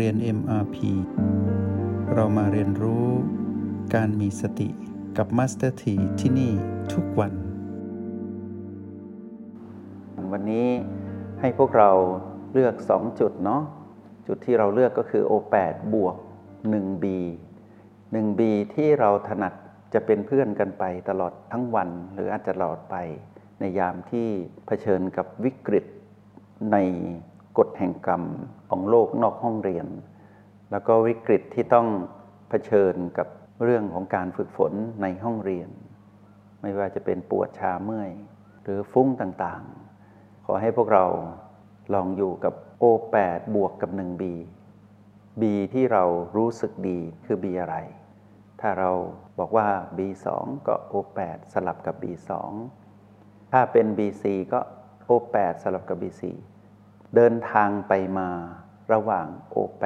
เรียน MRP เรามาเรียนรู้การมีสติกับ Master T ที่ที่นี่ทุกวัน วันนี้ให้พวกเราเลือก 2 จุดเนาะจุดที่เราเลือกก็คือ O8 บวก 1B 1B ที่เราถนัดจะเป็นเพื่อนกันไปตลอดทั้งวัน หรืออาจจะตลอดไปในยามที่เผชิญกับวิกฤตใน แห่งกรรมของโลกนอกห้องเรียน แล้วก็วิกฤตที่ต้องเผชิญกับเรื่องของการฝึกฝนในห้องเรียน ไม่ว่าจะเป็นปวดชาเมื่อย หรือฟุ้งต่างๆ ขอให้พวกเราลองอยู่กับ O8 บวกกับ 1B B ที่เรารู้สึกดีคือ B อะไร ถ้าเราบอกว่า B2 ก็ O8 สลับกับ B2 ถ้าเป็น BC ก็ O8 สลับกับ BC เดินทางไปมาระหว่าง O8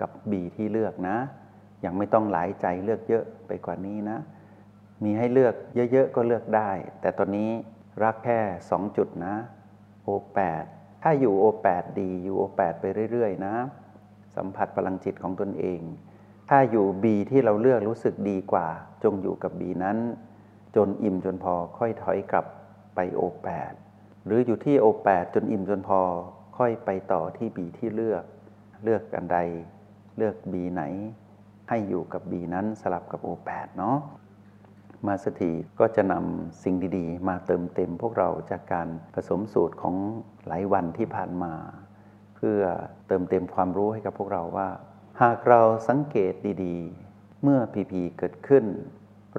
กับ B ที่เลือกนะ ยังไม่ต้องหลายใจเลือกเยอะไปกว่านี้นะ มีให้เลือกเยอะ ๆ ก็เลือกได้ แต่ตอนนี้รักแค่ 2 จุดนะ O8 ถ้าอยู่ O8 ดีอยู่ O8 ไปเรื่อย ๆ นะ สัมผัสพลังจิตของตนเอง ถ้าอยู่ B ที่เราเลือกรู้สึกดีกว่า จงอยู่กับ B นั้น จนอิ่มจนพอค่อยถอยกลับไป O8 หรืออยู่ที่ O8 จนอิ่มจนพอ ค่อยไปต่อที่ B ที่เลือก เลือกอันใด เลือก B ไหน ให้อยู่กับ B นั้นสลับกับ O8 เนาะมาสถีก็จะนำสิ่งดีๆ มาเติมเต็มพวกเราจากการผสมสูตรของหลายวันที่ผ่านมา เพื่อเติมเต็มความรู้ให้กับพวกเราว่า หากเราสังเกตดีๆ เมื่อพีพีเกิดขึ้น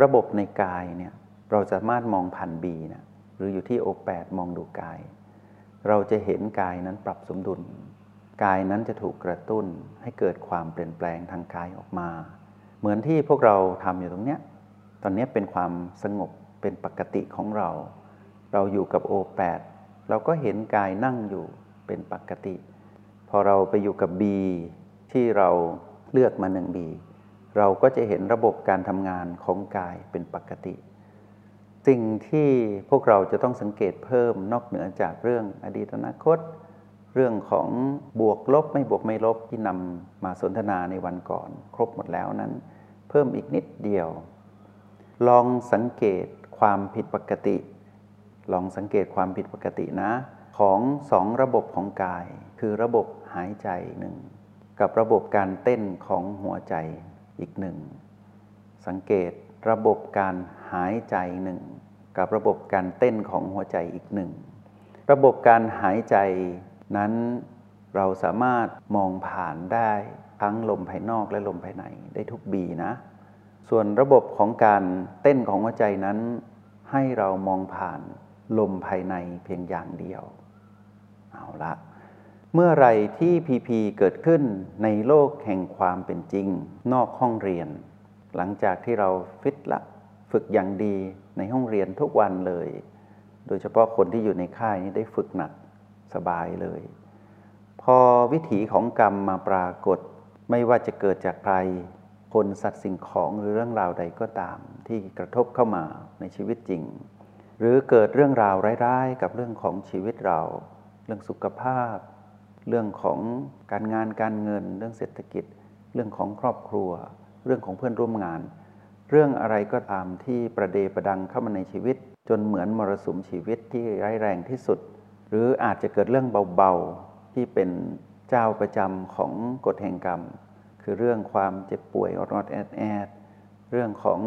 ระบบในกายเนี่ยเราจะสามารถมองผ่านบีนะหรืออยู่ที่โอแปดมองดูกาย เราจะเห็นกายนั้นปรับสมดุล กายนั้นจะถูกกระตุ้นให้เกิดความเปลี่ยนแปลงทางกายออกมา เหมือนที่พวกเราทำอยู่ตรงเนี้ย ตอนนี้เป็นความสงบเป็นปกติของเรา เราอยู่กับโอแปดเราก็เห็นกายนั่งอยู่เป็นปกติ พอเราไปอยู่กับ B ที่เราเลือกมาหนึ่ง B เราก็จะเห็นระบบการทำงานของกายเป็นปกติ สิ่งที่พวกเราจะต้องสังเกตเพิ่มนอกเหนือจากเรื่องอดีตอนาคต เรื่องของบวกลบไม่บวกไม่ลบที่นำมาสนทนาในวันก่อน ครบหมดแล้วนั้น เพิ่มอีกนิดเดียว ลองสังเกตความผิดปกติ ลองสังเกตความผิดปกตินะ ของสองระบบของกาย คือระบบหายใจหนึ่งกับระบบการเต้นของหัวใจอีกหนึ่งสังเกตระบบการ หายใจหนึ่งกับระบบการเต้นของหัวใจอีกหนึ่ง ระบบการหายใจนั้นเราสามารถมองผ่านได้ทั้งลมภายนอกและลมภายในได้ทุกบีนะ ส่วนระบบของการเต้นของหัวใจนั้น ให้เรามองผ่านลมภายในเพียงอย่างเดียว เอาละเมื่อไรที่พีพีเกิดขึ้นในโลกแห่งความเป็นจริง นอกห้องเรียน หลังจากที่เราฟิตละ ฝึกอย่างดีในห้องเรียนทุกวันเลย โดยเฉพาะคนที่อยู่ในค่ายนี้ได้ฝึกหนักสบายเลย พอวิถีของกรรมมาปรากฏ ไม่ว่าจะเกิดจากใคร คนสัตว์สิ่งของหรือเรื่องราวใดก็ตามที่กระทบเข้ามาในชีวิตจริง หรือเกิดเรื่องราวร้ายๆ กับเรื่องของชีวิตเรา เรื่องสุขภาพ เรื่องของการงานการเงิน เรื่องเศรษฐกิจ เรื่องของครอบครัว เรื่องของเพื่อนร่วมงาน เรื่องอะไรก็ตามที่ประเดประดังเข้ามาในชีวิต จนเหมือนมรสุมชีวิตที่ร้ายแรงที่สุด หรืออาจจะเกิดเรื่องเบาๆ ที่เป็นเจ้าประจำของกฎแห่งกรรม คือเรื่องความเจ็บป่วยอดแอดแอดเรื่องของ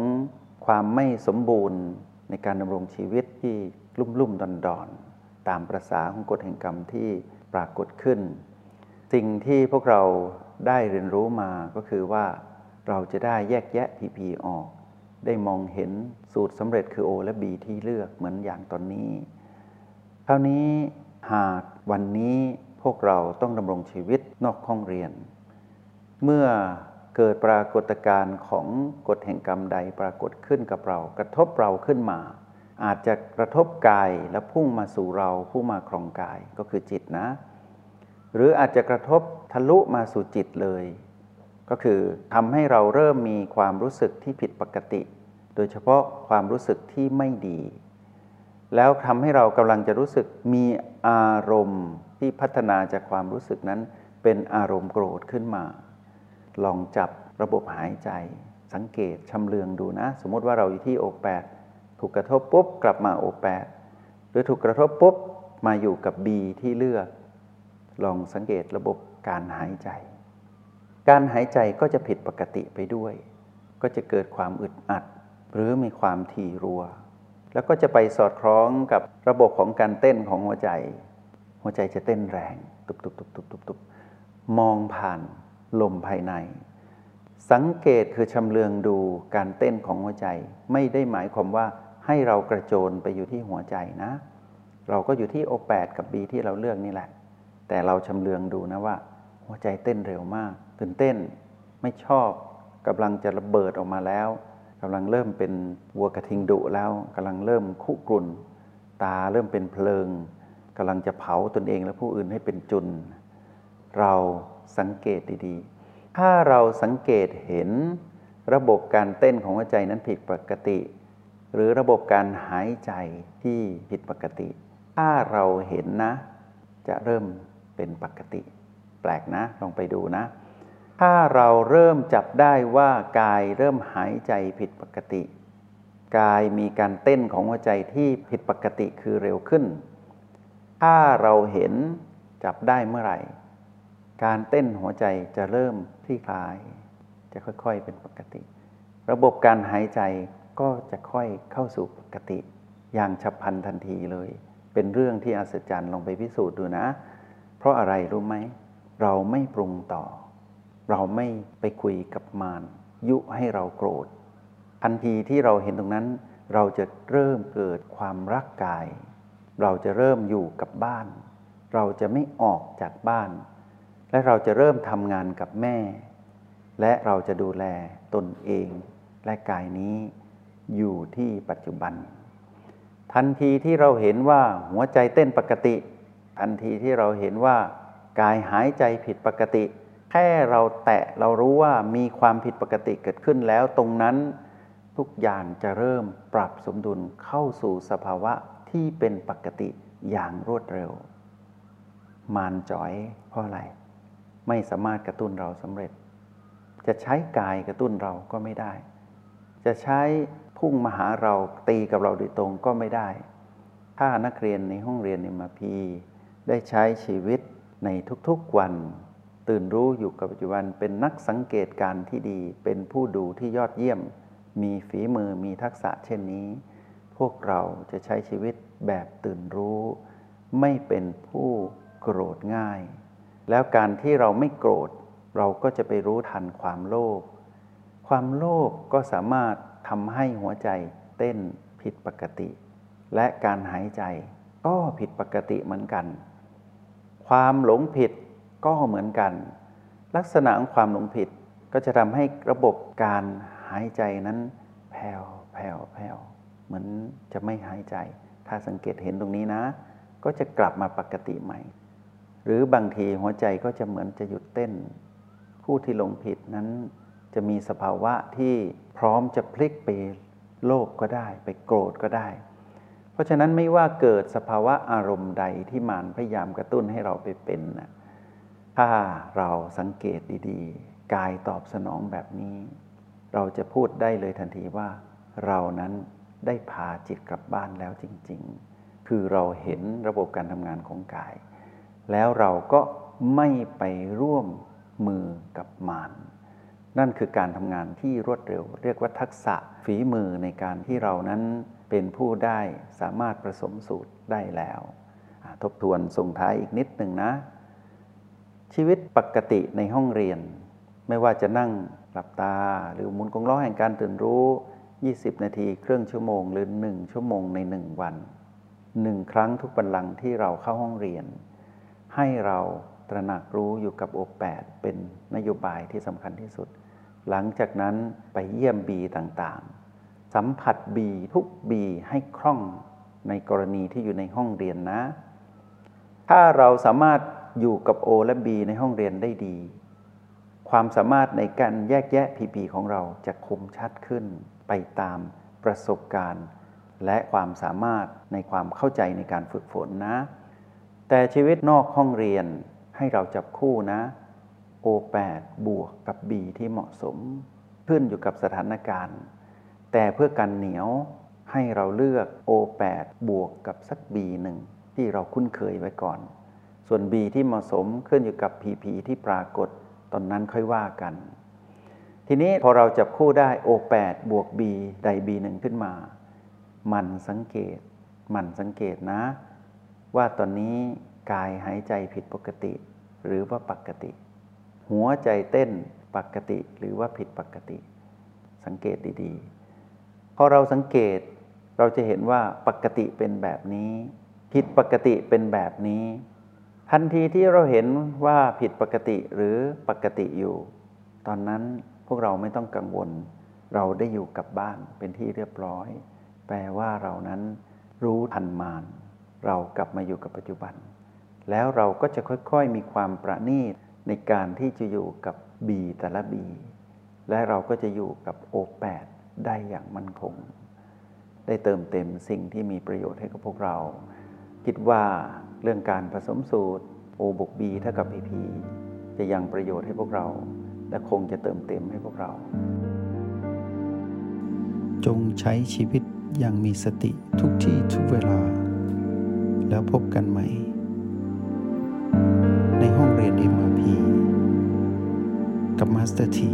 ความไม่สมบูรณ์ในการดำรงชีวิตที่ลุ่มลุ่มดอนดอนตามประษาของกฎแห่งกรรมที่ปรากฏขึ้น สิ่งที่พวกเราได้เรียนรู้มาก็คือว่าเราจะได้แยกแยะพีพีออก ได้มองเห็นสูตรสำเร็จคือ O และ B ที่เลือกเหมือนอย่างตอนนี้ คราวนี้หากวันนี้พวกเราต้องดำรงชีวิตนอกห้องเรียน เมื่อเกิดปรากฏการณ์ของกฎแห่งกรรมใดปรากฏขึ้นกับเรา กระทบเราขึ้นมา อาจจะกระทบกายและพุ่งมาสู่เราผู้มาครองกายก็คือจิตนะ หรืออาจจะกระทบทะลุมาสู่จิตเลย ก็คือทำให้เราเริ่มมีความรู้สึกที่ผิดปกติ โดยเฉพาะความรู้สึกที่ไม่ดี แล้วทำให้เรากำลังจะรู้สึกมีอารมณ์ที่พัฒนาจากความรู้สึกนั้น เป็นอารมณ์โกรธขึ้นมา ลองจับระบบหายใจ สังเกตชำเลืองดูนะ สมมติว่าเราอยู่ที่โอแปดถูกกระทบปุ๊บกลับมาโอแปดหรือถูกกระทบปุ๊บมาอยู่กับ B ที่เลือก ลองสังเกตระบบการหายใจ การหายใจก็จะผิดปกติไปด้วย ก็จะเกิดความอึดอัด หรือมีความถี่รัว แล้วก็จะไปสอดคล้องกับระบบของการเต้นของหัวใจ หัวใจจะเต้นแรง ตุบตุบตุบตุบตุบตุบมองผ่านลมภายใน สังเกตคือชำเลืองดูการเต้นของหัวใจ ไม่ได้หมายความว่าให้เรากระโจนไปอยู่ที่หัวใจนะ เราก็อยู่ที่โอแปดกับบีที่เราเลือกนี่แหละ แต่เราชำเลืองดูนะว่า หัวใจเต้นเร็วมาก ตื่นเต้นไม่ชอบกำลังจะระเบิดออกมาแล้วกำลังเริ่มเป็นวัวกระทิงดุแล้วกำลังเริ่มคุกรุ่น ตาเริ่มเป็นเพลิงกำลังจะเผาตนเองและผู้อื่นให้เป็นจุน เราสังเกตดีๆ ถ้าเราสังเกตเห็นระบบการเต้นของหัวใจนั้นผิดปกติ หรือระบบการหายใจที่ผิดปกติ ถ้าเราเห็นนะ จะเริ่มเป็นปกติ แปลกนะลองไปดูนะ ถ้าเราเริ่มจับได้ว่ากายเริ่มหายใจผิดปกติ กายมีการเต้นของหัวใจที่ผิดปกติคือเร็วขึ้น ถ้าเราเห็นจับได้เมื่อไหร่ การเต้นหัวใจจะเริ่มคลี่คลาย จะค่อยๆเป็นปกติ ระบบการหายใจก็จะค่อยเข้าสู่ปกติ อย่างฉับพลันทันทีเลย เป็นเรื่องที่อัศจรรย์ลองไปพิสูจน์ดูนะ เพราะอะไรรู้ไหม เราไม่ปรุงต่อ เราไม่ไปคุยกับมารยุให้เราโกรธ ทันทีที่เราเห็นตรงนั้น เราจะเริ่มเกิดความรักกาย เราจะเริ่มอยู่กับบ้าน เราจะไม่ออกจากบ้าน และเราจะเริ่มทำงานกับแม่ และเราจะดูแลตนเองและกายนี้อยู่ที่ปัจจุบัน ทันทีที่เราเห็นว่าหัวใจเต้นปกติ ทันทีที่เราเห็นว่ากายหายใจผิดปกติ ค่เราแตะเรารู้ว่ามีความผิดปกติเกิดขึ้นแล้วตรงนั้นทุกอย่างจะเริ่มปรับสมดุลเข้าสู่สภาวะที่เป็นปกติอย่างรวดเร็ว มานจอยเพราะอะไร ไม่สามารถกระตุ้นเราสำเร็จ จะใช้กายกระตุ้นเราก็ไม่ได้ จะใช้พุ่งมาหาเราตีกับเราโดยตรงก็ไม่ได้ ถ้านักเรียนในห้องเรียนในมาพีได้ใช้ชีวิตในทุกๆวัน ตื่นรู้อยู่กับปัจจุบันเป็นนักสังเกตการที่ดี เป็นผู้ดูที่ยอดเยี่ยม มีฝีมือมีทักษะเช่นนี้ พวกเราจะใช้ชีวิตแบบตื่นรู้ ไม่เป็นผู้โกรธง่าย แล้วการที่เราไม่โกรธ เราก็จะไปรู้ทันความโลภความโลภก็สามารถทำให้หัวใจเต้นผิดปกติ และการหายใจก็ผิดปกติเหมือนกัน ความหลงผิด ก็เหมือนกัน ลักษณะของความหลงผิดก็จะทำให้ระบบการหายใจนั้นแผ่วแผ่วแผ่วเหมือนจะไม่หายใจ ถ้าสังเกตเห็นตรงนี้นะ ก็จะกลับมาปกติใหม่ หรือบางทีหัวใจก็จะเหมือนจะหยุดเต้น ผู้ที่หลงผิดนั้น จะมีสภาวะที่พร้อมจะพลิกไปโลภกก็ได้ ไปโกรธก็ได้ เพราะฉะนั้นไม่ว่าเกิดสภาวะอารมณ์ใดที่มารพยายามกระตุ้นให้เราไปเป็นนะ ถ้าเราสังเกตดีๆ กายตอบสนองแบบนี้ เราจะพูดได้เลยทันทีว่า เรานั้นได้พาจิตกลับบ้านแล้วจริง ๆ คือเราเห็นระบบการทำงานของกาย แล้วเราก็ไม่ไปร่วมมือกับมารนั่นคือการทำงานที่รวดเร็ว เรียกว่าทักษะฝีมือในการที่เรานั้นเป็นผู้ได้สามารถผสมสูตรได้แล้ว ทบทวนส่งท้ายอีกนิดหนึ่งนะ ชีวิตปกติในห้องเรียน ไม่ว่าจะนั่งหลับตา หรือหมุนกงล้อแห่งการตื่นรู้ 20 นาทีครึ่งชั่วโมง หรือ 1 ชั่วโมงใน 1 วันหนึ่งครั้งทุกบันลังที่เราเข้าห้องเรียน ให้เราตระหนักรู้อยู่กับโอแปดเป็นนโยบายที่สำคัญที่สุด หลังจากนั้นไปเยี่ยมบีต่างๆ สัมผัสบีทุกบีให้คล่องในกรณีที่อยู่ในห้องเรียนนะ ถ้าเราสามารถ อยู่กับโอและบีในห้องเรียนได้ดี ความสามารถในการแยกแยะพีพีของเราจะคมชัดขึ้นไปตามประสบการณ์ และความสามารถในความเข้าใจในการฝึกฝนนะ แต่ชีวิตนอกห้องเรียนให้เราจับคู่นะ O8 บวกกับ B ที่เหมาะสม ขึ้นอยู่กับสถานการณ์ แต่เพื่อกันเหนียวให้เราเลือก O8 บวกกับสัก B หนึ่งที่เราคุ้นเคยไว้ก่อน ส่วน B ที่เหมาะสมขึ้นอยู่กับ PP ที่ปรากฏตอนนั้นค่อยว่ากัน ทีนี้พอเราจับคู่ได้ O8 บวก B ใด B หนึ่งขึ้นมา มันสังเกต มันสังเกตนะ ว่าตอนนี้กายหายใจผิดปกติ หรือว่าปกติ หัวใจเต้นปกติหรือว่าผิดปกติ สังเกตดีๆ พอเราสังเกตเราจะเห็นว่าปกติเป็นแบบนี้ ผิดปกติเป็นแบบนี้ ทันทีที่เราเห็นว่าผิดปกติหรือปกติอยู่ ตอนนั้นพวกเราไม่ต้องกังวล เราได้อยู่กับบ้านเป็นที่เรียบร้อย แปลว่าเรานั้นรู้ทันมาน เรากลับมาอยู่กับปัจจุบัน แล้วเราก็จะค่อยๆมีความประณีตในการที่จะอยู่กับบีแต่ละบี และเราก็จะอยู่กับโอแปดได้อย่างมั่นคง ได้เติมเต็มสิ่งที่มีประโยชน์ให้กับพวกเรา คิดว่า เรื่องการผสมสูตรโอบกบีเท่ากับพีพีจะยังประโยชน์ให้พวกเรา และคงจะเติมเต็มให้พวกเรา จงใช้ชีวิตอย่างมีสติทุกที่ทุกเวลา แล้วพบกันใหม่ ในห้องเรียน MRP กับ Master ที